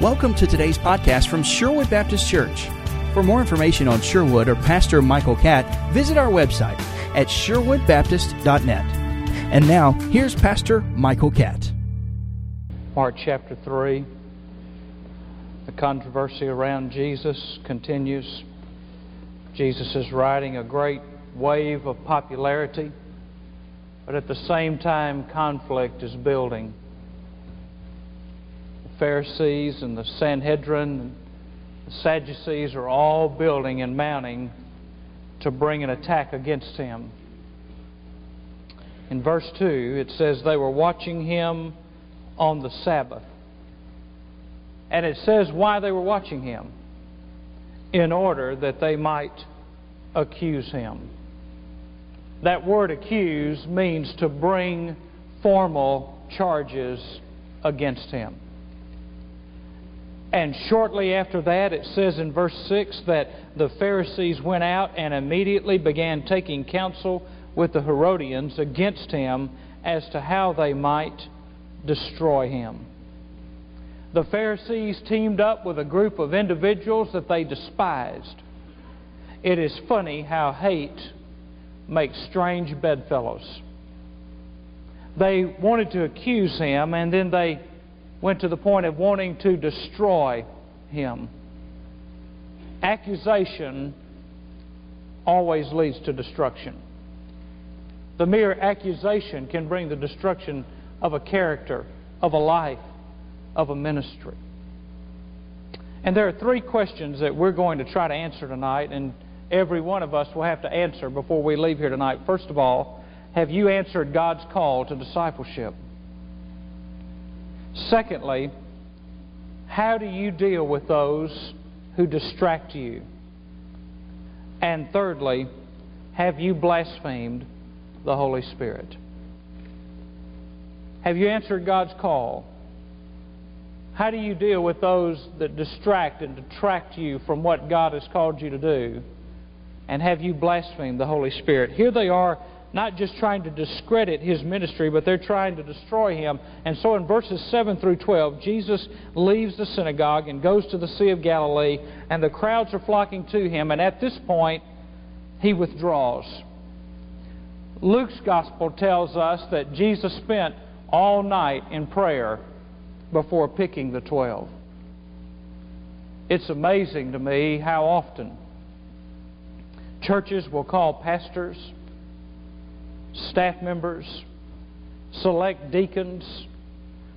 Welcome to today's podcast from Sherwood Baptist Church. For more information on Sherwood or Pastor Michael Catt, visit our website at sherwoodbaptist.net. And now, here's Pastor Michael Catt. Mark chapter 3. The controversy around Jesus continues. Jesus is riding a great wave of popularity, but at the same time, conflict is building. Pharisees and the Sanhedrin and the Sadducees are all building and mounting to bring an attack against him. In verse 2, it says, They were watching him on the Sabbath. And it says why they were watching him in order that they might accuse him. That word accuse means to bring formal charges against him. And shortly after that, it says in verse 6 that the Pharisees went out and immediately began taking counsel with the Herodians against him as to how they might destroy him. The Pharisees teamed up with a group of individuals that they despised. It is funny how hate makes strange bedfellows. They wanted to accuse him, and then they went to the point of wanting to destroy him. Accusation always leads to destruction. The mere accusation can bring the destruction of a character, of a life, of a ministry. And there are three questions that we're going to try to answer tonight, and every one of us will have to answer before we leave here tonight. First of all, have you answered God's call to discipleship? Secondly, how do you deal with those who distract you? And thirdly, have you blasphemed the Holy Spirit? Have you answered God's call? How do you deal with those that distract and detract you from what God has called you to do? And have you blasphemed the Holy Spirit? Here they are, not just trying to discredit his ministry, but they're trying to destroy him. And so in verses 7 through 12, Jesus leaves the synagogue and goes to the Sea of Galilee, and the crowds are flocking to him. And at this point, he withdraws. Luke's gospel tells us that Jesus spent all night in prayer before picking the twelve. It's amazing to me how often churches will call pastors, staff members, select deacons,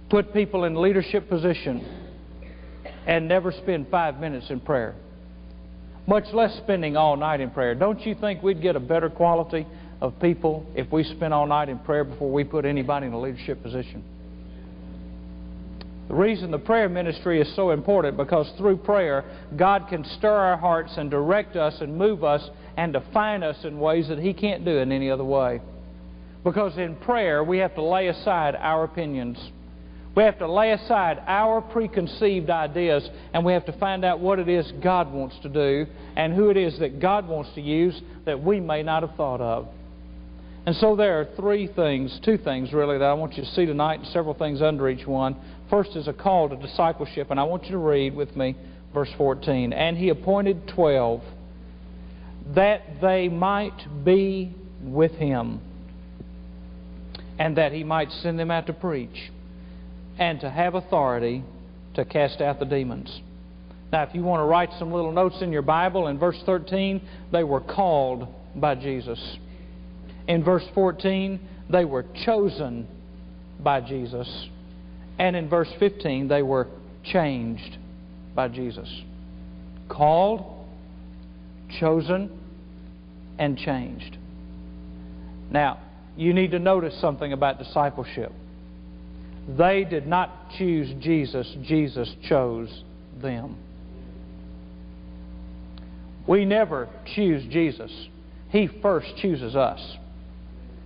put people in leadership position, and never spend five minutes in prayer. Much less spending all night in prayer. Don't you think we'd get a better quality of people if we spent all night in prayer before we put anybody in a leadership position? The reason the prayer ministry is so important because through prayer, God can stir our hearts and direct us and move us and define us in ways that He can't do in any other way. Because in prayer, we have to lay aside our opinions. We have to lay aside our preconceived ideas and we have to find out what it is God wants to do and who it is that God wants to use that we may not have thought of. And so there are three things, two things really, that I want you to see tonight, and several things under each one. First is a call to discipleship, and I want you to read with me verse 14. And he appointed twelve that they might be with him, and that he might send them out to preach, and to have authority to cast out the demons. Now, if you want to write some little notes in your Bible, in verse 13, they were called by Jesus. In verse 14, they were chosen by Jesus. And in verse 15, they were changed by Jesus. Called, chosen, and changed. Now, you need to notice something about discipleship. They did not choose Jesus, Jesus chose them. We never choose Jesus. He first chooses us.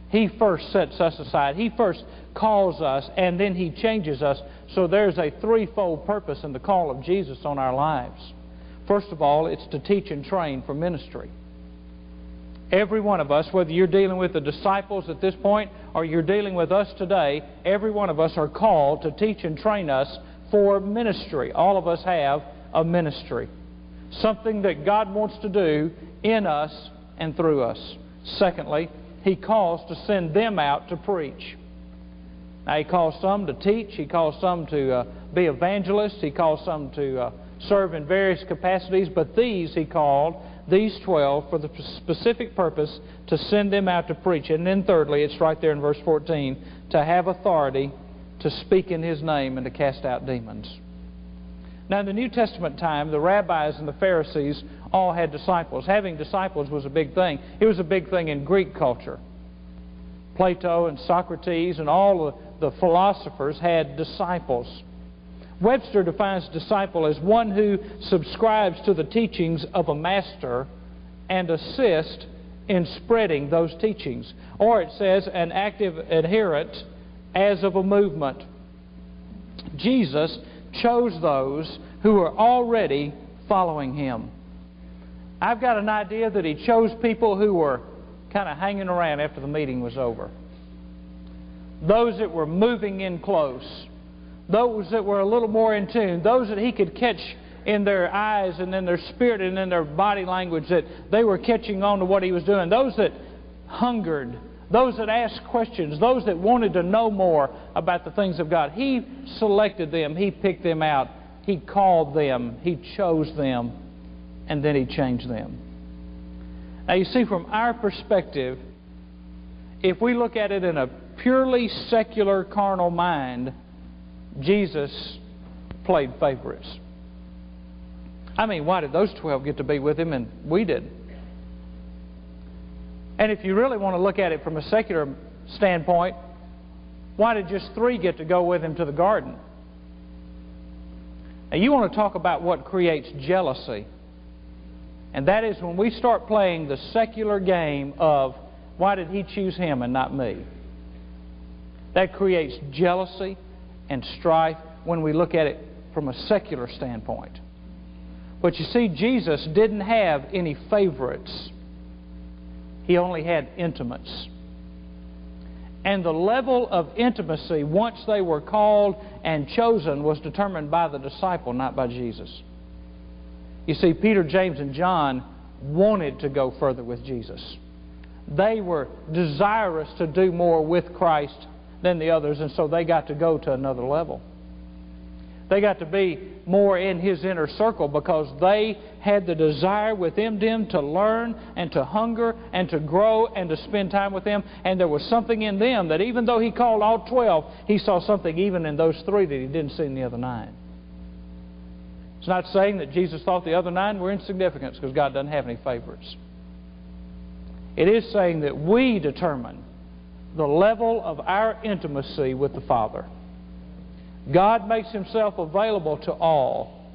He first sets us aside. He first calls us, and then He changes us. So there's a threefold purpose in the call of Jesus on our lives. First of all, it's to teach and train for ministry. Every one of us, whether you're dealing with the disciples at this point or you're dealing with us today, every one of us are called to teach and train us for ministry. All of us have a ministry, something that God wants to do in us and through us. Secondly, He calls to send them out to preach. Now, He calls some to teach, He calls some to uh, be evangelists, He calls some to uh, serve in various capacities, but these He called, these 12, for the specific purpose to send them out to preach. And then, thirdly, it's right there in verse 14, to have authority to speak in His name and to cast out demons. Now, in the New Testament time, the rabbis and the Pharisees all had disciples. Having disciples was a big thing. It was a big thing in Greek culture. Plato and Socrates and all the philosophers had disciples. Webster defines disciple as one who subscribes to the teachings of a master and assists in spreading those teachings. Or it says an active adherent as of a movement. Jesus chose those who were already following him. I've got an idea that he chose people who were kind of hanging around after the meeting was over. Those that were moving in close. Those that were a little more in tune. Those that he could catch in their eyes and in their spirit and in their body language that they were catching on to what he was doing. Those that hungered. Those that asked questions. Those that wanted to know more about the things of God. He selected them. He picked them out. He called them. He chose them and then He changed them. Now, you see, from our perspective, if we look at it in a purely secular, carnal mind, Jesus played favorites. I mean, why did those 12 get to be with him and we didn't? And if you really want to look at it from a secular standpoint, why did just three get to go with him to the garden? Now, you want to talk about what creates jealousy. And that is when we start playing the secular game of why did he choose him and not me? That creates jealousy and strife when we look at it from a secular standpoint. But you see, Jesus didn't have any favorites, he only had intimates. And the level of intimacy, once they were called and chosen, was determined by the disciple, not by Jesus. You see, Peter, James, and John wanted to go further with Jesus. They were desirous to do more with Christ than the others, and so they got to go to another level. They got to be more in his inner circle because they had the desire within them to learn and to hunger and to grow and to spend time with him. And there was something in them that even though he called all 12, he saw something even in those three that he didn't see in the other nine. It's not saying that Jesus thought the other nine were insignificant because God doesn't have any favorites. It is saying that we determine the level of our intimacy with the Father. God makes Himself available to all,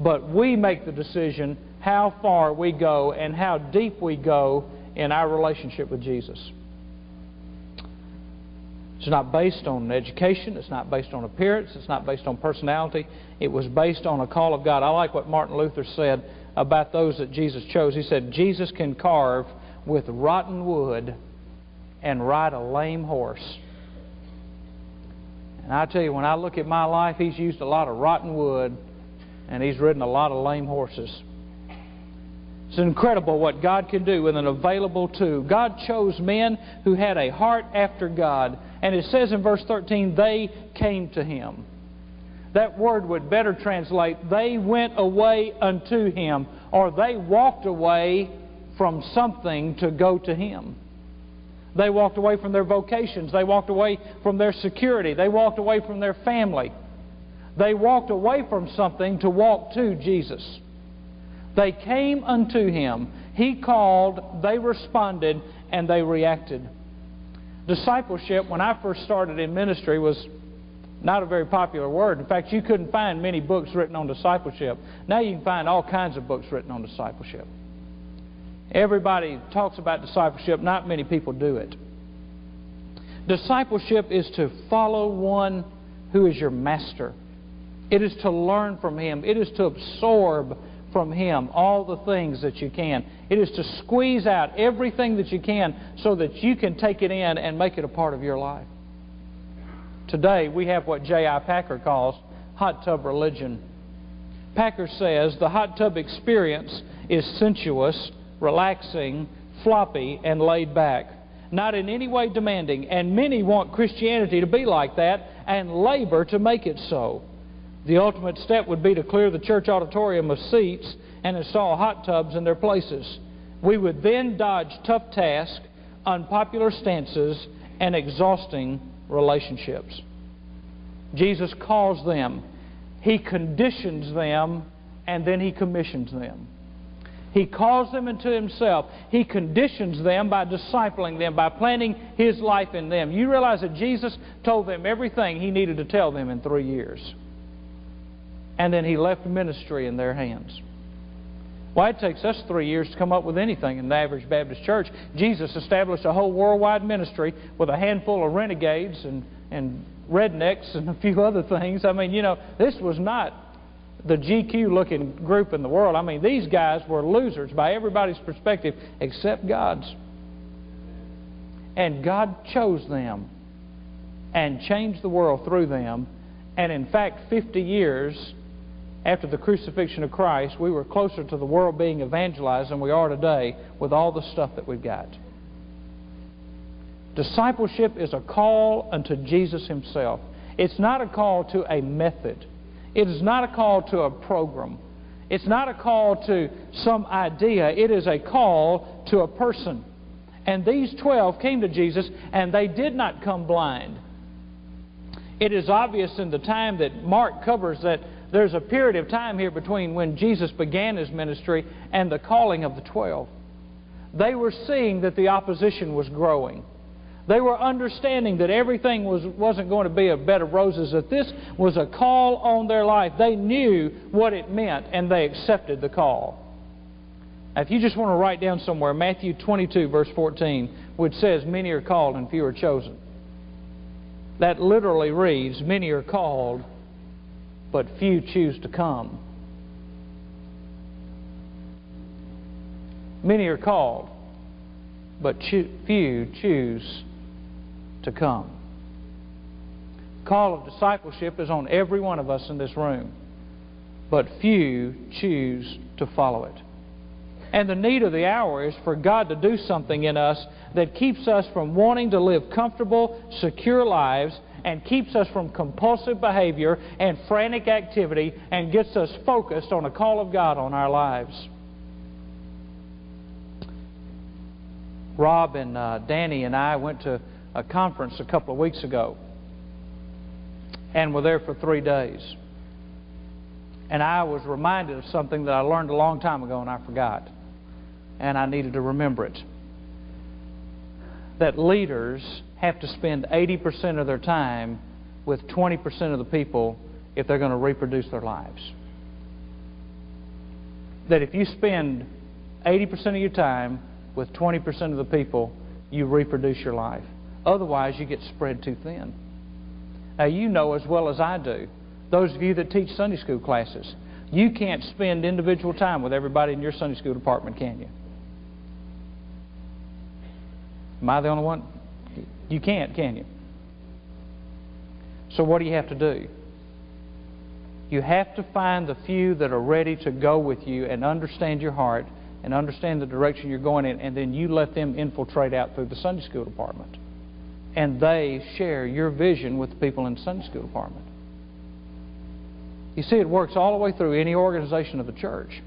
but we make the decision how far we go and how deep we go in our relationship with Jesus. It's not based on education. It's not based on appearance. It's not based on personality. It was based on a call of God. I like what Martin Luther said about those that Jesus chose. He said, Jesus can carve with rotten wood and ride a lame horse. And I tell you, when I look at my life, He's used a lot of rotten wood and He's ridden a lot of lame horses. It's incredible what God can do with an available tool. God chose men who had a heart after God. And it says in verse 13, they came to him. That word would better translate, they went away unto him, or they walked away from something to go to him. They walked away from their vocations. They walked away from their security. They walked away from their family. They walked away from something to walk to Jesus. They came unto him. He called, they responded, and they reacted. Discipleship, when I first started in ministry, was not a very popular word. In fact, you couldn't find many books written on discipleship. Now you can find all kinds of books written on discipleship. Everybody talks about discipleship, not many people do it. Discipleship is to follow one who is your master. It is to learn from him. It is to absorb from Him all the things that you can. It is to squeeze out everything that you can so that you can take it in and make it a part of your life. Today, we have what J.I. Packer calls hot tub religion. Packer says the hot tub experience is sensuous, relaxing, floppy, and laid back, not in any way demanding, and many want Christianity to be like that and labor to make it so. The ultimate step would be to clear the church auditorium of seats and install hot tubs in their places. We would then dodge tough tasks, unpopular stances, and exhausting relationships. Jesus calls them, He conditions them, and then He commissions them. He calls them into Himself. He conditions them by discipling them, by planting His life in them. You realize that Jesus told them everything He needed to tell them in three years. And then He left ministry in their hands. Why it takes us three years to come up with anything in the average Baptist church. Jesus established a whole worldwide ministry with a handful of renegades and, and rednecks and a few other things. I mean, you know, this was not the GQ looking group in the world. I mean, these guys were losers by everybody's perspective except God's. And God chose them and changed the world through them. And in fact, 50 years after the crucifixion of Christ, we were closer to the world being evangelized than we are today with all the stuff that we've got. Discipleship is a call unto Jesus Himself. It's not a call to a method. It is not a call to a program. It's not a call to some idea. It is a call to a person. And these 12 came to Jesus, and they did not come blind. It is obvious in the time that Mark covers that there's a period of time here between when Jesus began his ministry and the calling of the twelve. They were seeing that the opposition was growing. They were understanding that everything was, wasn't going to be a bed of roses, that this was a call on their life. They knew what it meant and they accepted the call. Now, if you just want to write down somewhere, Matthew 22, verse 14, which says, Many are called and few are chosen. That literally reads, Many are called but few choose to come. Many are called, but few choose to come. The Call of discipleship is on every one of us in this room, but few choose to follow it. And the need of the hour is for God to do something in us that keeps us from wanting to live comfortable, secure lives and keeps us from compulsive behavior and frantic activity and gets us focused on a call of God on our lives. Rob and uh, Danny and I went to a conference a couple of weeks ago and were there for three days. And I was reminded of something that I learned a long time ago and I forgot. And I needed to remember it. That leaders have to spend 80% of their time with 20% of the people if they're going to reproduce their lives. That if you spend 80% of your time with 20% of the people, you reproduce your life. Otherwise, you get spread too thin. Now, you know as well as I do, those of you that teach Sunday school classes, you can't spend individual time with everybody in your Sunday school department, can you? Am I the only one? You can't, can you? So, what do you have to do? You have to find the few that are ready to go with you and understand your heart and understand the direction you're going in, and then you let them infiltrate out through the Sunday school department. And they share your vision with the people in the Sunday school department. You see, it works all the way through any organization of the church.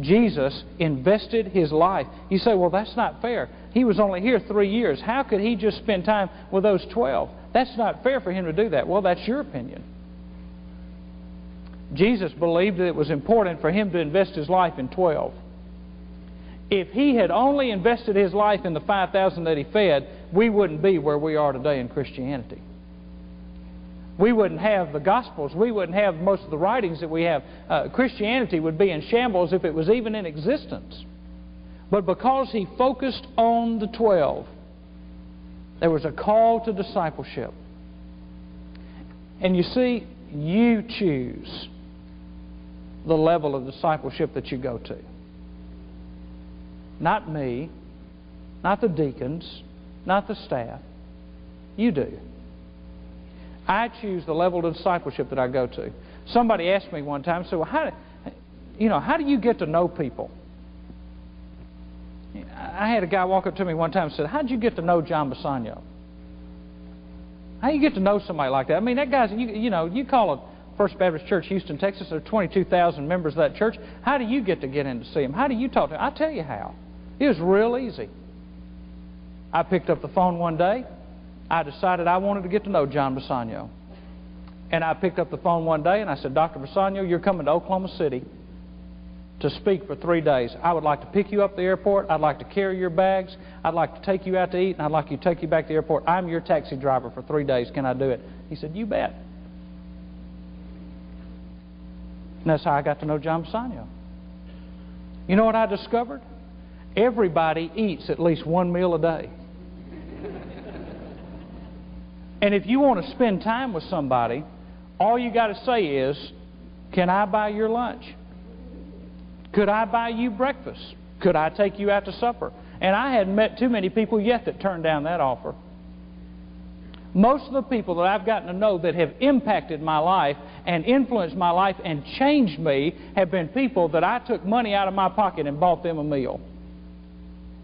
Jesus invested his life. You say, well, that's not fair. He was only here three years. How could he just spend time with those 12? That's not fair for him to do that. Well, that's your opinion. Jesus believed that it was important for him to invest his life in 12. If he had only invested his life in the 5,000 that he fed, we wouldn't be where we are today in Christianity we wouldn't have the Gospels. We wouldn't have most of the writings that we have. Uh, Christianity would be in shambles if it was even in existence. But because he focused on the twelve, there was a call to discipleship. And you see, you choose the level of discipleship that you go to. Not me, not the deacons, not the staff. You do. I choose the level of discipleship that I go to. Somebody asked me one time, so well, how, you know, how do you get to know people? I had a guy walk up to me one time and said, "How did you get to know John Bisagno?" How do you get to know somebody like that? I mean, that guy's you, you know, you call a First Baptist Church, Houston, Texas. There are 22,000 members of that church. How do you get to get in to see him? How do you talk to him? I tell you how. It was real easy. I picked up the phone one day. I decided I wanted to get to know John Bisagno. And I picked up the phone one day and I said, Dr. Bisagno, you're coming to Oklahoma City to speak for three days. I would like to pick you up at the airport. I'd like to carry your bags. I'd like to take you out to eat, and I'd like you to take you back to the airport. I'm your taxi driver for three days. Can I do it? He said, You bet. And that's how I got to know John Bisagno. You know what I discovered? Everybody eats at least one meal a day. and if you want to spend time with somebody, all you got to say is, Can I buy your lunch? Could I buy you breakfast? Could I take you out to supper? And I hadn't met too many people yet that turned down that offer. Most of the people that I've gotten to know that have impacted my life and influenced my life and changed me have been people that I took money out of my pocket and bought them a meal.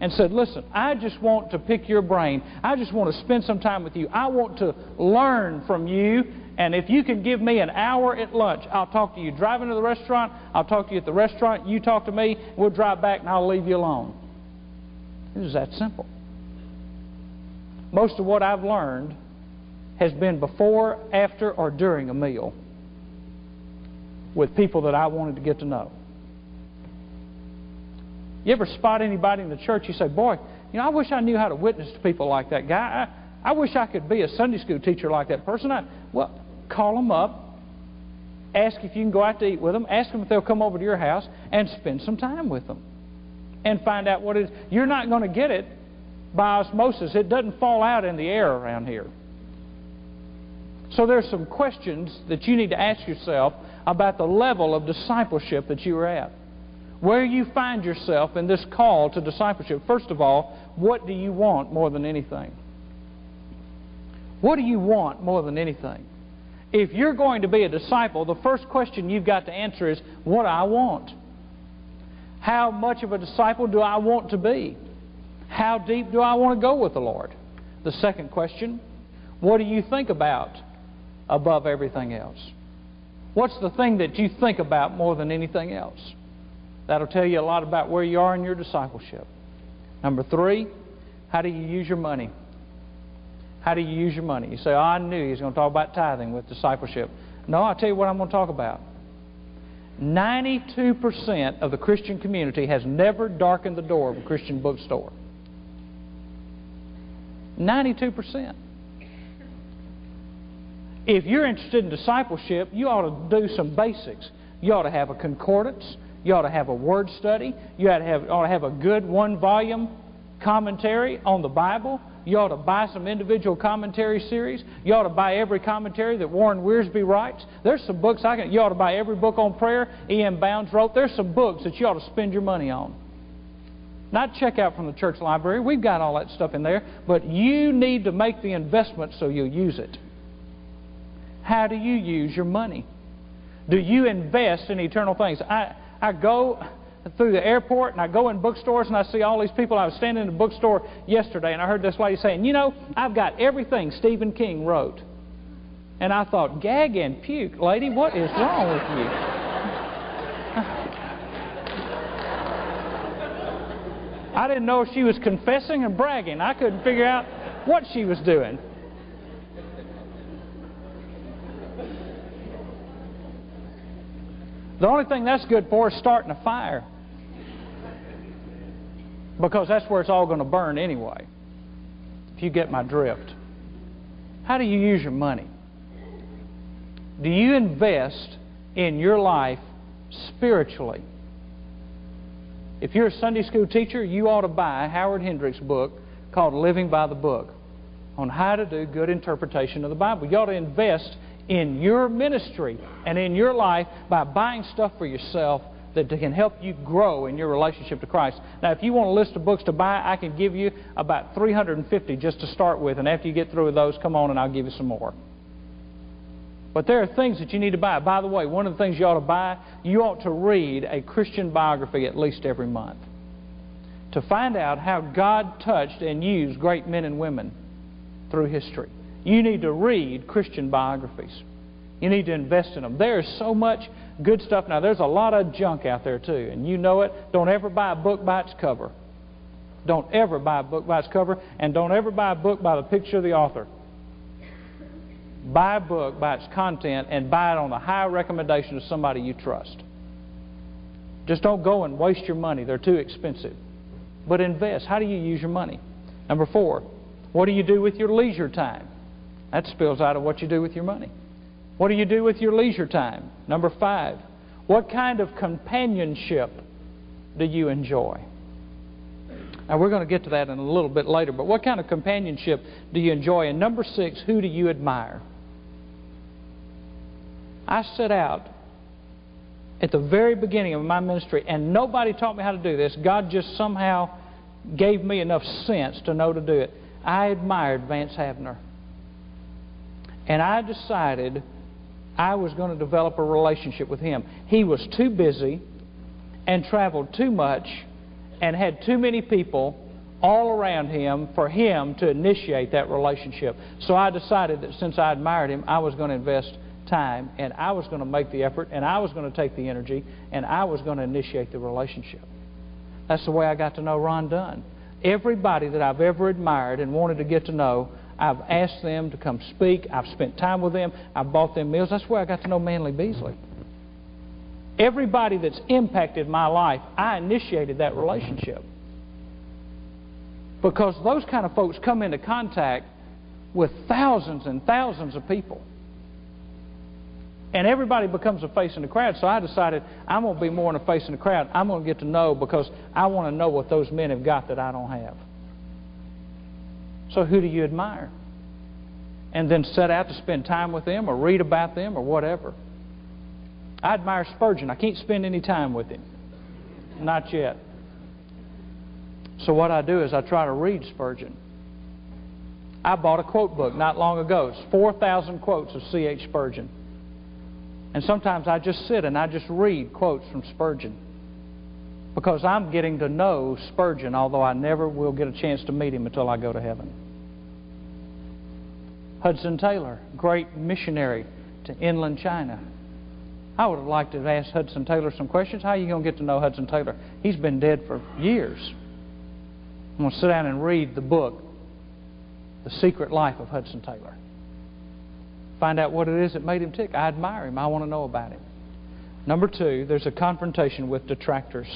And said, Listen, I just want to pick your brain. I just want to spend some time with you. I want to learn from you and if you can give me an hour at lunch, I'll talk to you driving to the restaurant, I'll talk to you at the restaurant, you talk to me, we'll drive back and I'll leave you alone. It was that simple. Most of what I've learned has been before, after, or during a meal with people that I wanted to get to know. You ever spot anybody in the church, you say, Boy, you know, I wish I knew how to witness to people like that guy. I, I wish I could be a Sunday school teacher like that person. I, well, call them up, ask if you can go out to eat with them, ask them if they'll come over to your house, and spend some time with them. And find out what it is. You're not going to get it by osmosis. It doesn't fall out in the air around here. So there's some questions that you need to ask yourself about the level of discipleship that you are at. Where you find yourself in this call to discipleship. First of all, what do you want more than anything? What do you want more than anything? If you're going to be a disciple, the first question you've got to answer is, What I want? How much of a disciple do I want to be? How deep do I want to go with the Lord? The second question, What do you think about above everything else? What's the thing that you think about more than anything else? That'll tell you a lot about where you are in your discipleship. Number three, how do you use your money? How do you use your money? You say, oh, I knew he was going to talk about tithing with discipleship. No, I'll tell you what I'm going to talk about. 92% of the Christian community has never darkened the door of a Christian bookstore. 92%. If you're interested in discipleship, you ought to do some basics. You ought to have a concordance. You ought to have a word study. You ought to have, ought to have a good one volume commentary on the Bible. You ought to buy some individual commentary series. You ought to buy every commentary that Warren Wiersbe writes. There's some books I can. You ought to buy every book on prayer E.M. Bounds wrote. There's some books that you ought to spend your money on. Not check out from the church library. We've got all that stuff in there. But you need to make the investment so you'll use it. How do you use your money? Do you invest in eternal things? I, I go through the airport and I go in bookstores and I see all these people. I was standing in a bookstore yesterday and I heard this lady saying, You know, I've got everything Stephen King wrote. And I thought, Gag and puke, lady, what is wrong with you? I didn't know if she was confessing or bragging. I couldn't figure out what she was doing. The only thing that's good for is starting a fire. Because that's where it's all going to burn anyway. If you get my drift. How do you use your money? Do you invest in your life spiritually? If you're a Sunday school teacher, you ought to buy Howard Hendricks' book called Living by the Book on how to do good interpretation of the Bible. You ought to invest in your ministry and in your life by buying stuff for yourself that can help you grow in your relationship to Christ. Now, if you want a list of books to buy, I can give you about 350 just to start with, and after you get through with those, come on and I'll give you some more. But there are things that you need to buy. By the way, one of the things you ought to buy, you ought to read a Christian biography at least every month to find out how God touched and used great men and women through history. You need to read Christian biographies. You need to invest in them. There is so much good stuff. Now, there's a lot of junk out there, too, and you know it. Don't ever buy a book by its cover. Don't ever buy a book by its cover, and don't ever buy a book by the picture of the author. Buy a book by its content and buy it on the high recommendation of somebody you trust. Just don't go and waste your money, they're too expensive. But invest. How do you use your money? Number four, what do you do with your leisure time? That spills out of what you do with your money. What do you do with your leisure time? Number five, what kind of companionship do you enjoy? Now, we're going to get to that in a little bit later, but what kind of companionship do you enjoy? And number six, who do you admire? I set out at the very beginning of my ministry, and nobody taught me how to do this. God just somehow gave me enough sense to know to do it. I admired Vance Havner. And I decided I was going to develop a relationship with him. He was too busy and traveled too much and had too many people all around him for him to initiate that relationship. So I decided that since I admired him, I was going to invest time and I was going to make the effort and I was going to take the energy and I was going to initiate the relationship. That's the way I got to know Ron Dunn. Everybody that I've ever admired and wanted to get to know, I've asked them to come speak. I've spent time with them. I've bought them meals. That's where I got to know Manley Beasley. Everybody that's impacted my life, I initiated that relationship. Because those kind of folks come into contact with thousands and thousands of people. And everybody becomes a face in the crowd. So I decided I'm going to be more in a face in the crowd. I'm going to get to know because I want to know what those men have got that I don't have. So who do you admire? And then set out to spend time with them or read about them or whatever. I admire Spurgeon. I can't spend any time with him. Not yet. So what I do is I try to read Spurgeon. I bought a quote book not long ago. It's 4,000 quotes of C.H. Spurgeon. And sometimes I just sit and I just read quotes from Spurgeon because I'm getting to know Spurgeon, although I never will get a chance to meet him until I go to heaven. Hudson Taylor, great missionary to inland China. I would have liked to have asked Hudson Taylor some questions. How are you going to get to know Hudson Taylor? He's been dead for years. I'm going to sit down and read the book, The Secret Life of Hudson Taylor. Find out what it is that made him tick. I admire him. I want to know about him. Number two, there's a confrontation with detractors.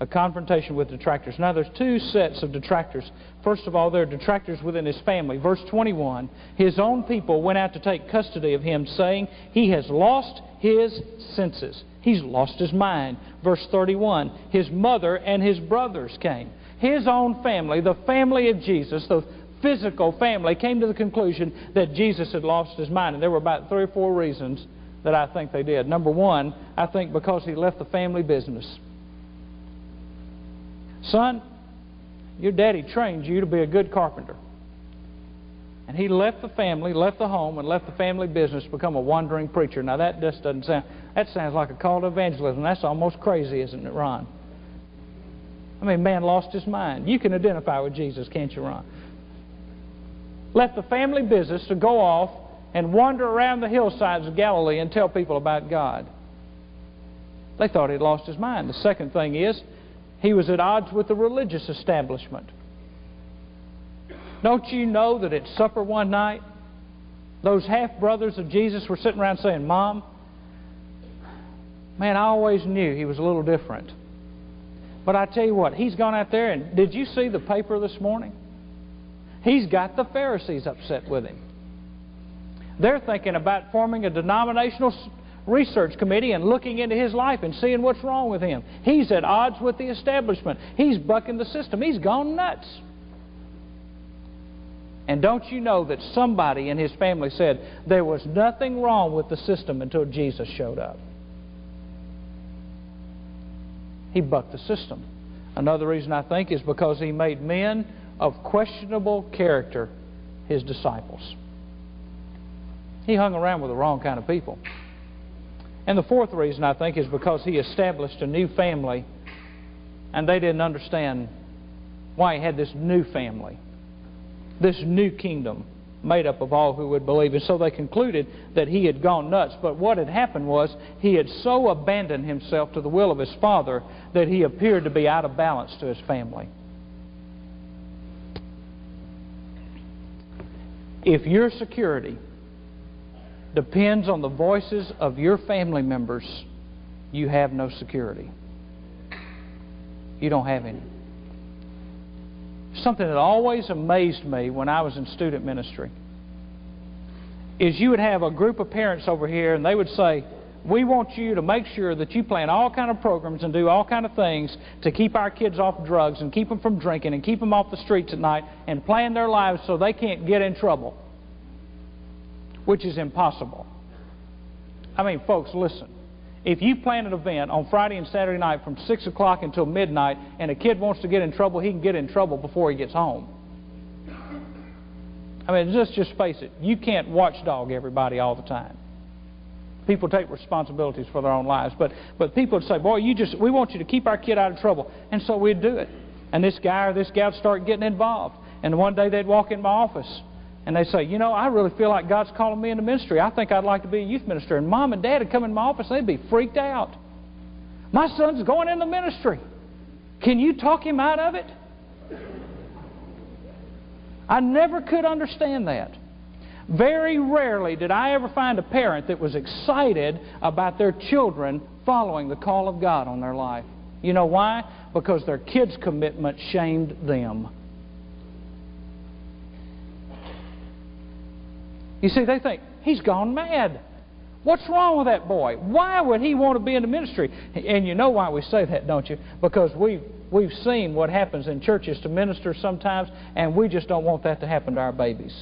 A confrontation with detractors. Now, there's two sets of detractors. First of all, there are detractors within his family. Verse 21 His own people went out to take custody of him, saying, He has lost his senses. He's lost his mind. Verse 31 His mother and his brothers came. His own family, the family of Jesus, the physical family came to the conclusion that Jesus had lost his mind. And there were about three or four reasons that I think they did. Number one, I think because he left the family business. Son, your daddy trained you to be a good carpenter. And he left the family, left the home, and left the family business to become a wandering preacher. Now that just doesn't sound that sounds like a call to evangelism. That's almost crazy, isn't it, Ron? I mean, man lost his mind. You can identify with Jesus, can't you, Ron? left the family business to go off and wander around the hillsides of Galilee and tell people about God. They thought he'd lost his mind. The second thing is, he was at odds with the religious establishment. Don't you know that at supper one night, those half brothers of Jesus were sitting around saying, Mom, man, I always knew he was a little different. But I tell you what, he's gone out there and did you see the paper this morning? He's got the Pharisees upset with him. They're thinking about forming a denominational research committee and looking into his life and seeing what's wrong with him. He's at odds with the establishment. He's bucking the system. He's gone nuts. And don't you know that somebody in his family said there was nothing wrong with the system until Jesus showed up? He bucked the system. Another reason I think is because he made men of questionable character his disciples. He hung around with the wrong kind of people. And the fourth reason, I think, is because he established a new family and they didn't understand why he had this new family, this new kingdom made up of all who would believe. And so they concluded that he had gone nuts. But what had happened was he had so abandoned himself to the will of his father that he appeared to be out of balance to his family. If your security depends on the voices of your family members, you have no security. You don't have any. Something that always amazed me when I was in student ministry is you would have a group of parents over here and they would say, we want you to make sure that you plan all kind of programs and do all kind of things to keep our kids off drugs and keep them from drinking and keep them off the streets at night and plan their lives so they can't get in trouble, which is impossible. I mean, folks, listen. If you plan an event on Friday and Saturday night from 6 o'clock until midnight and a kid wants to get in trouble, he can get in trouble before he gets home. I mean, just, just face it. You can't watchdog everybody all the time. People take responsibilities for their own lives. But, but people would say, boy, you just, we want you to keep our kid out of trouble. And so we'd do it. And this guy or this gal would start getting involved. And one day they'd walk in my office and they say, You know, I really feel like God's calling me into ministry. I think I'd like to be a youth minister. And mom and dad would come in my office, and they'd be freaked out. My son's going into ministry. Can you talk him out of it? I never could understand that. Very rarely did I ever find a parent that was excited about their children following the call of God on their life. You know why? Because their kids' commitment shamed them. You see, they think, he's gone mad. What's wrong with that boy? Why would he want to be in the ministry? And you know why we say that, don't you? Because we've, we've seen what happens in churches to ministers sometimes, and we just don't want that to happen to our babies.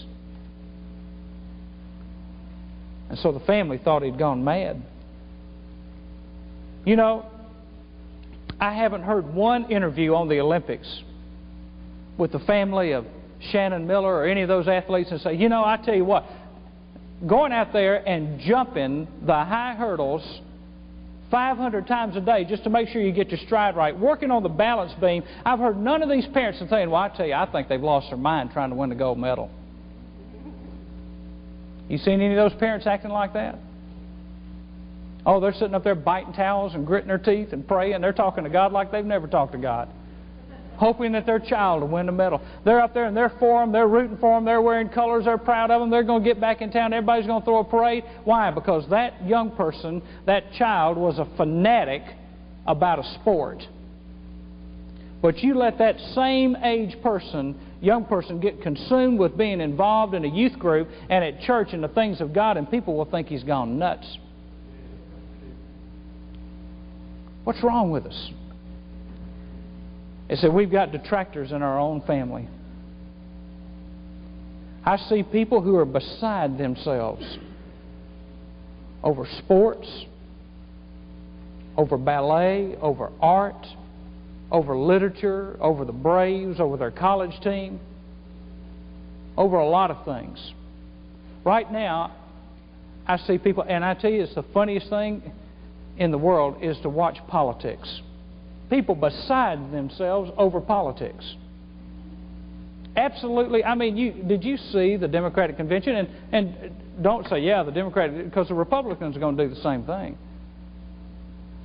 And so the family thought he'd gone mad. You know, I haven't heard one interview on the Olympics with the family of Shannon Miller or any of those athletes and say, you know, I tell you what, going out there and jumping the high hurdles 500 times a day just to make sure you get your stride right, working on the balance beam. I've heard none of these parents are saying, Well, I tell you, I think they've lost their mind trying to win the gold medal. You seen any of those parents acting like that? Oh, they're sitting up there biting towels and gritting their teeth and praying. They're talking to God like they've never talked to God hoping that their child will win the medal. They're up there and they're for them. They're rooting for them. They're wearing colors. They're proud of them. They're going to get back in town. Everybody's going to throw a parade. Why? Because that young person, that child, was a fanatic about a sport. But you let that same age person, young person, get consumed with being involved in a youth group and at church and the things of God, and people will think he's gone nuts. What's wrong with us? It said we've got detractors in our own family. I see people who are beside themselves over sports, over ballet, over art, over literature, over the Braves, over their college team, over a lot of things. Right now, I see people, and I tell you, it's the funniest thing in the world is to watch politics people beside themselves over politics. Absolutely. I mean, you, did you see the Democratic convention? And, and don't say, yeah, the Democratic, because the Republicans are going to do the same thing.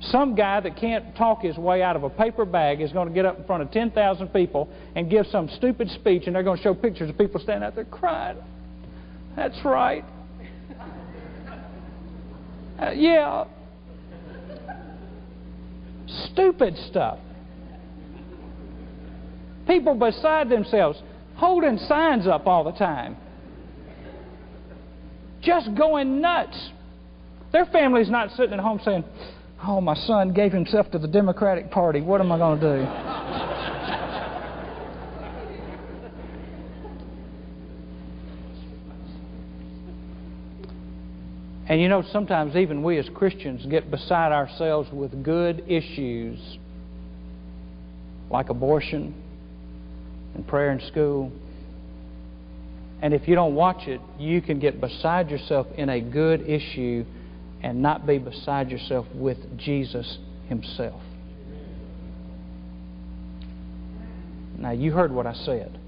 Some guy that can't talk his way out of a paper bag is going to get up in front of 10,000 people and give some stupid speech, and they're going to show pictures of people standing out there crying. That's right. Uh, yeah, Stupid stuff. People beside themselves holding signs up all the time. Just going nuts. Their family's not sitting at home saying, Oh, my son gave himself to the Democratic Party. What am I going to do? And you know, sometimes even we as Christians get beside ourselves with good issues like abortion and prayer in school And if you don't watch it, you can get beside yourself in a good issue and not be beside yourself with Jesus Himself. Now, you heard what I said.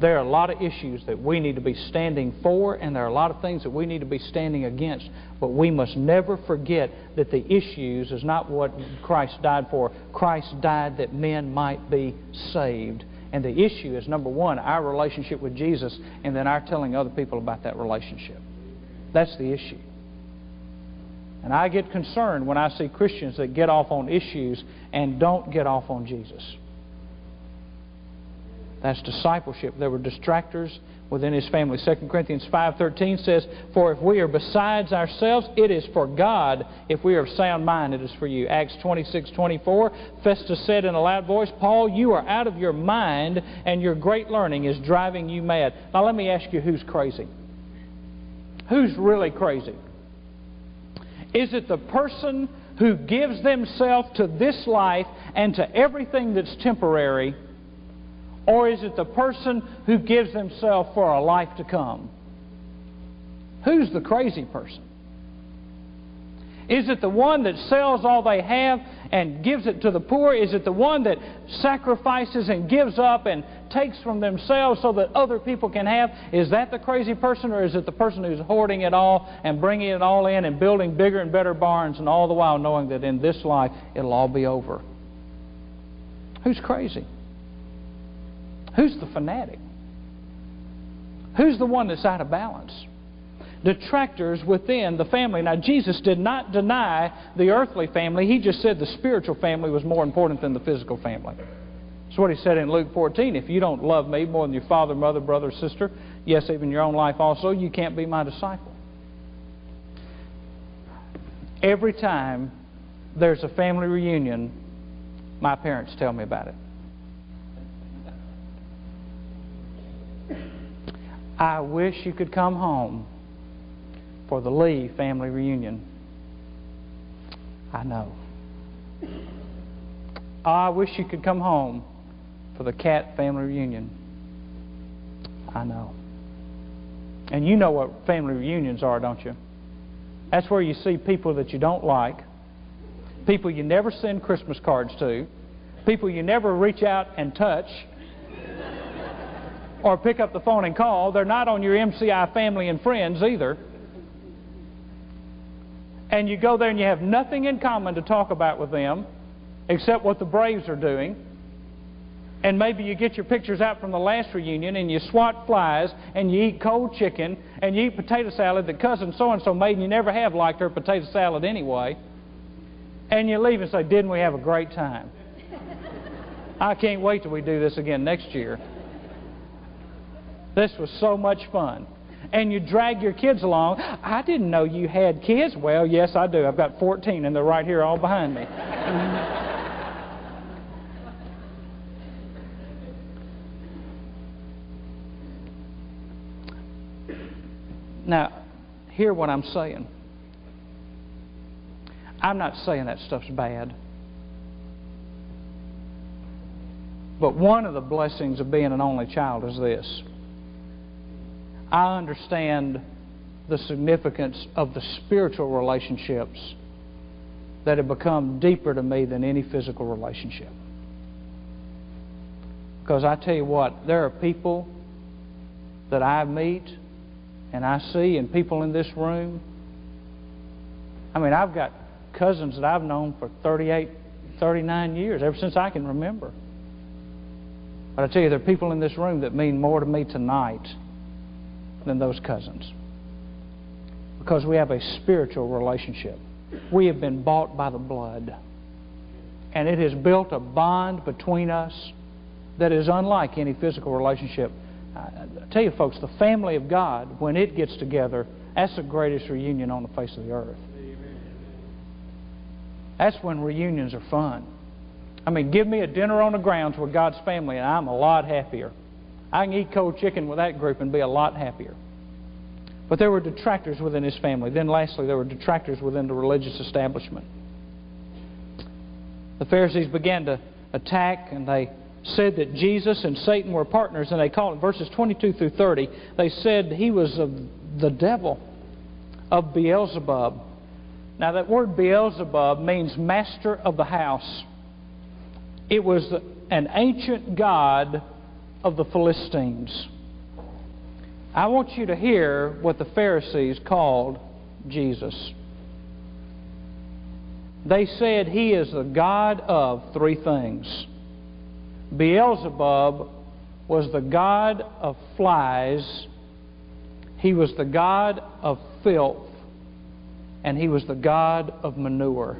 There are a lot of issues that we need to be standing for, and there are a lot of things that we need to be standing against. But we must never forget that the issues is not what Christ died for. Christ died that men might be saved. And the issue is number one, our relationship with Jesus, and then our telling other people about that relationship. That's the issue. And I get concerned when I see Christians that get off on issues and don't get off on Jesus. That's discipleship. There were distractors within his family. 2 Corinthians 5.13 says, For if we are besides ourselves, it is for God. If we are of sound mind, it is for you. Acts 26.24, Festus said in a loud voice, Paul, you are out of your mind, and your great learning is driving you mad. Now let me ask you, who's crazy? Who's really crazy? Is it the person who gives themselves to this life and to everything that's temporary or is it the person who gives themselves for a life to come? Who's the crazy person? Is it the one that sells all they have and gives it to the poor? Is it the one that sacrifices and gives up and takes from themselves so that other people can have? Is that the crazy person, or is it the person who's hoarding it all and bringing it all in and building bigger and better barns and all the while knowing that in this life it'll all be over? Who's crazy? Who's the fanatic? Who's the one that's out of balance? Detractors within the family. Now, Jesus did not deny the earthly family. He just said the spiritual family was more important than the physical family. That's what he said in Luke 14. If you don't love me more than your father, mother, brother, sister, yes, even your own life also, you can't be my disciple. Every time there's a family reunion, my parents tell me about it. I wish you could come home for the Lee family reunion. I know. I wish you could come home for the Catt family reunion. I know. And you know what family reunions are, don't you? That's where you see people that you don't like, people you never send Christmas cards to, people you never reach out and touch or pick up the phone and call. They're not on your MCI family and friends either. And you go there and you have nothing in common to talk about with them except what the Braves are doing. And maybe you get your pictures out from the last reunion and you swat flies and you eat cold chicken and you eat potato salad that cousin so and so made and you never have liked her potato salad anyway. And you leave and say, Didn't we have a great time? I can't wait till we do this again next year. This was so much fun. And you drag your kids along. I didn't know you had kids. Well, yes, I do. I've got 14, and they're right here all behind me. now, hear what I'm saying. I'm not saying that stuff's bad. But one of the blessings of being an only child is this I understand the significance of the spiritual relationships that have become deeper to me than any physical relationship. Because I tell you what, there are people that I meet and I see, and people in this room. I mean, I've got cousins that I've known for 38, 39 years, ever since I can remember. But I tell you, there are people in this room that mean more to me tonight than those cousins. Because we have a spiritual relationship. We have been bought by the blood. And it has built a bond between us that is unlike any physical relationship. I tell you, folks, the family of God, when it gets together, that's the greatest reunion on the face of the earth. That's when reunions are fun. I mean, give me a dinner on the grounds with God's family, and I'm a lot happier. I can eat cold chicken with that group and be a lot happier. But there were detractors within his family. Then, lastly, there were detractors within the religious establishment. The Pharisees began to attack and they said that Jesus and Satan were partners, and they called it, verses 22 through 30, they said he was of the devil, of Beelzebub. Now, that word Beelzebub means master of the house. It was an ancient god of the Philistines. I want you to hear what the Pharisees called Jesus. They said he is the God of three things. Beelzebub was the God of flies, he was the God of filth, and he was the God of manure.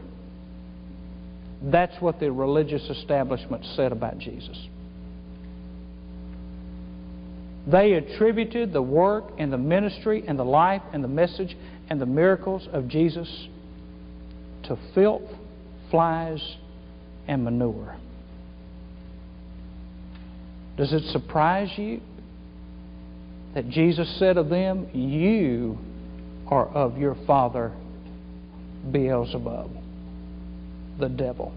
That's what the religious establishment said about Jesus. They attributed the work and the ministry and the life and the message and the miracles of Jesus to filth, flies, and manure. Does it surprise you that Jesus said of them, You are of your father Beelzebub, the devil?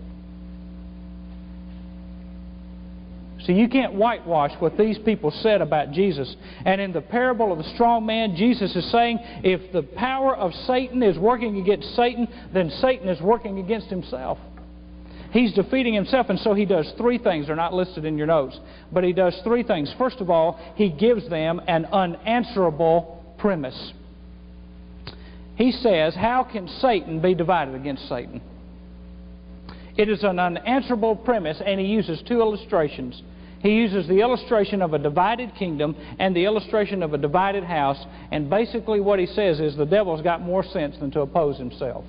See, you can't whitewash what these people said about Jesus. And in the parable of the strong man, Jesus is saying if the power of Satan is working against Satan, then Satan is working against himself. He's defeating himself, and so he does three things. They're not listed in your notes. But he does three things. First of all, he gives them an unanswerable premise. He says, How can Satan be divided against Satan? It is an unanswerable premise, and he uses two illustrations. He uses the illustration of a divided kingdom and the illustration of a divided house, and basically what he says is the devil's got more sense than to oppose himself.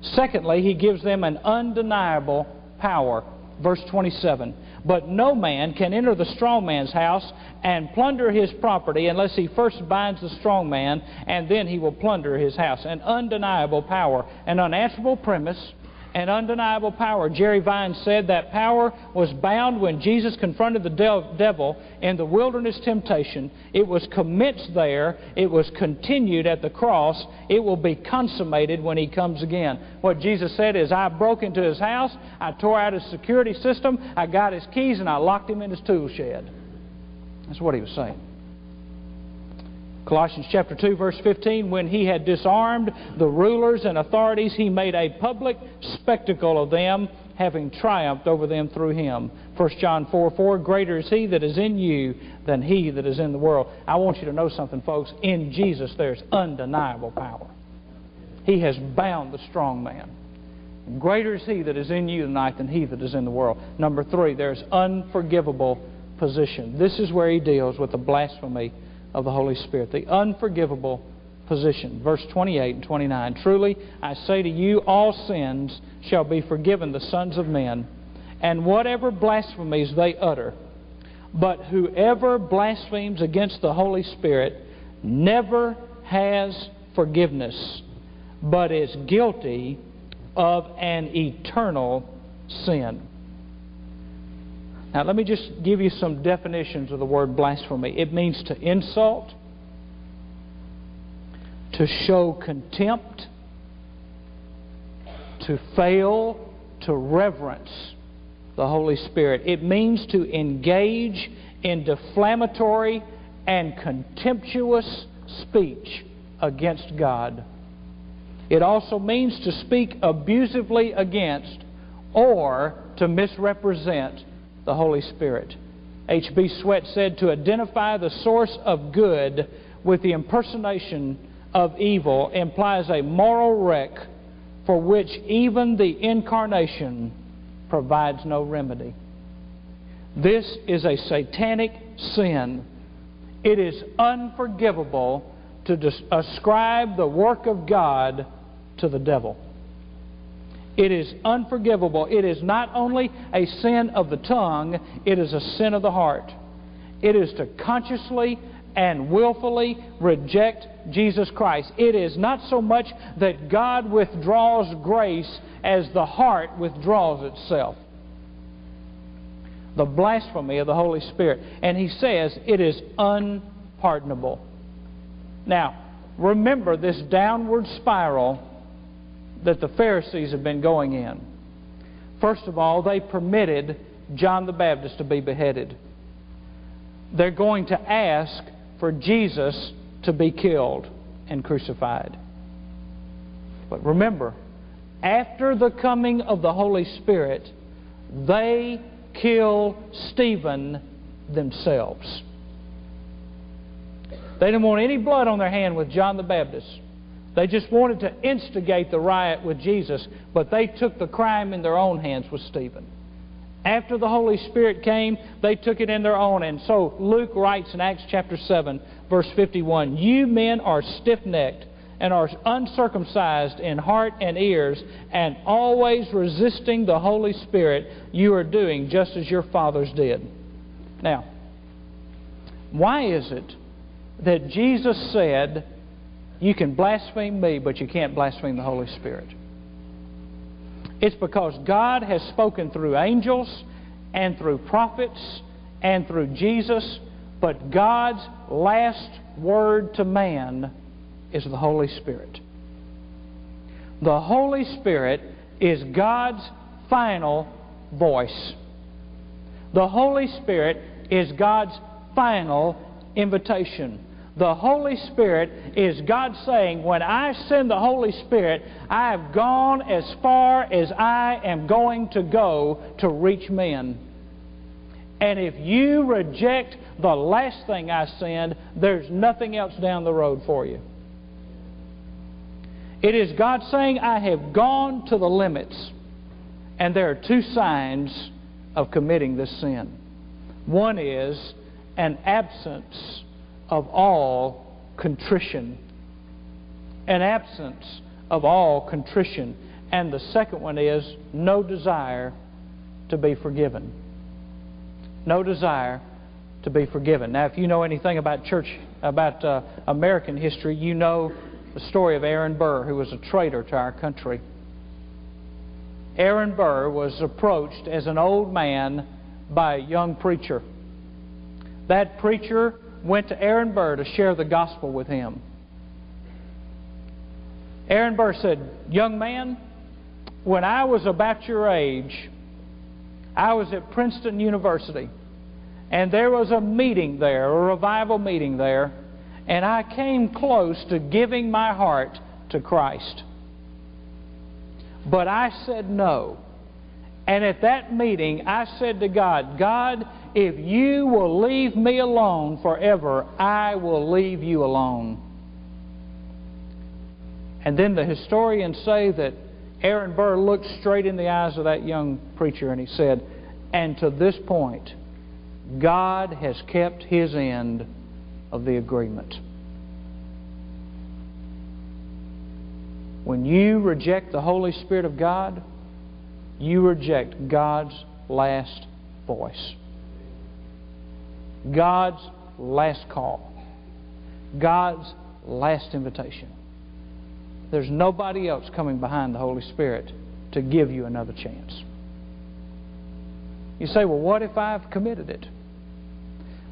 Secondly, he gives them an undeniable power. Verse 27 But no man can enter the strong man's house and plunder his property unless he first binds the strong man, and then he will plunder his house. An undeniable power, an unanswerable premise and undeniable power. Jerry Vine said that power was bound when Jesus confronted the devil in the wilderness temptation. It was commenced there, it was continued at the cross, it will be consummated when he comes again. What Jesus said is, I broke into his house, I tore out his security system, I got his keys, and I locked him in his tool shed. That's what he was saying. Colossians chapter 2 verse 15 when he had disarmed the rulers and authorities he made a public spectacle of them having triumphed over them through him. 1 John 4 4 Greater is he that is in you than he that is in the world. I want you to know something, folks. In Jesus there's undeniable power. He has bound the strong man. Greater is he that is in you tonight than he that is in the world. Number three, there's unforgivable position. This is where he deals with the blasphemy of the Holy Spirit, the unforgivable position. Verse 28 and 29 Truly I say to you, all sins shall be forgiven the sons of men, and whatever blasphemies they utter. But whoever blasphemes against the Holy Spirit never has forgiveness, but is guilty of an eternal sin. Now, let me just give you some definitions of the word blasphemy. It means to insult, to show contempt, to fail to reverence the Holy Spirit. It means to engage in defamatory and contemptuous speech against God. It also means to speak abusively against or to misrepresent the Holy Spirit. H.B. Sweat said to identify the source of good with the impersonation of evil implies a moral wreck for which even the incarnation provides no remedy. This is a satanic sin. It is unforgivable to ascribe the work of God to the devil. It is unforgivable. It is not only a sin of the tongue, it is a sin of the heart. It is to consciously and willfully reject Jesus Christ. It is not so much that God withdraws grace as the heart withdraws itself. The blasphemy of the Holy Spirit. And he says it is unpardonable. Now, remember this downward spiral that the Pharisees have been going in. First of all, they permitted John the Baptist to be beheaded. They're going to ask for Jesus to be killed and crucified. But remember, after the coming of the Holy Spirit, they kill Stephen themselves. They didn't want any blood on their hand with John the Baptist. They just wanted to instigate the riot with Jesus, but they took the crime in their own hands with Stephen. After the Holy Spirit came, they took it in their own. And so Luke writes in Acts chapter 7, verse 51 You men are stiff necked and are uncircumcised in heart and ears, and always resisting the Holy Spirit, you are doing just as your fathers did. Now, why is it that Jesus said, You can blaspheme me, but you can't blaspheme the Holy Spirit? It's because God has spoken through angels and through prophets and through Jesus, but God's last word to man is the Holy Spirit. The Holy Spirit is God's final voice. The Holy Spirit is God's final invitation. The Holy Spirit is God saying, When I send the Holy Spirit, I have gone as far as I am going to go to reach men. And if you reject the last thing I send, there's nothing else down the road for you. It is God saying, I have gone to the limits. And there are two signs of committing this sin. One is an absence of all contrition. An absence of all contrition. And the second one is no desire to be forgiven. No desire to be forgiven. Now, if you know anything about church, about uh, American history, you know the story of Aaron Burr, who was a traitor to our country. Aaron Burr was approached as an old man by a young preacher. That preacher went to Aaron Burr to share the gospel with him. Aaron Burr said, Young man, when I was about your age, I was at Princeton University, and there was a meeting there, a revival meeting there, and I came close to giving my heart to Christ. But I said no. And at that meeting, I said to God, God, if you will leave me alone forever, I will leave you alone. And then the historians say that Aaron Burr looked straight in the eyes of that young preacher and he said, And to this point, God has kept his end of the agreement. When you reject the Holy Spirit of God, you reject God's last voice. God's last call. God's last invitation. There's nobody else coming behind the Holy Spirit to give you another chance. You say, well, what if I've committed it?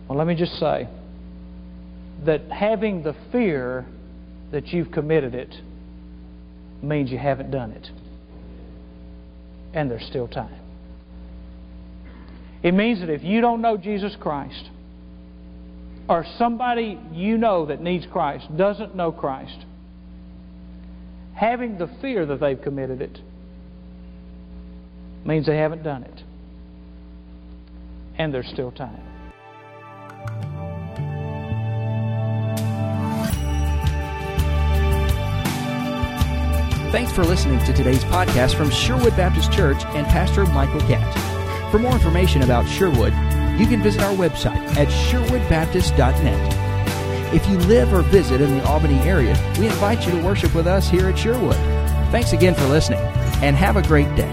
Well, let me just say that having the fear that you've committed it means you haven't done it. And there's still time. It means that if you don't know Jesus Christ, or somebody you know that needs Christ doesn't know Christ, having the fear that they've committed it means they haven't done it. And there's still time. Thanks for listening to today's podcast from Sherwood Baptist Church and Pastor Michael Catt. For more information about Sherwood, you can visit our website at sherwoodbaptist.net. If you live or visit in the Albany area, we invite you to worship with us here at Sherwood. Thanks again for listening, and have a great day.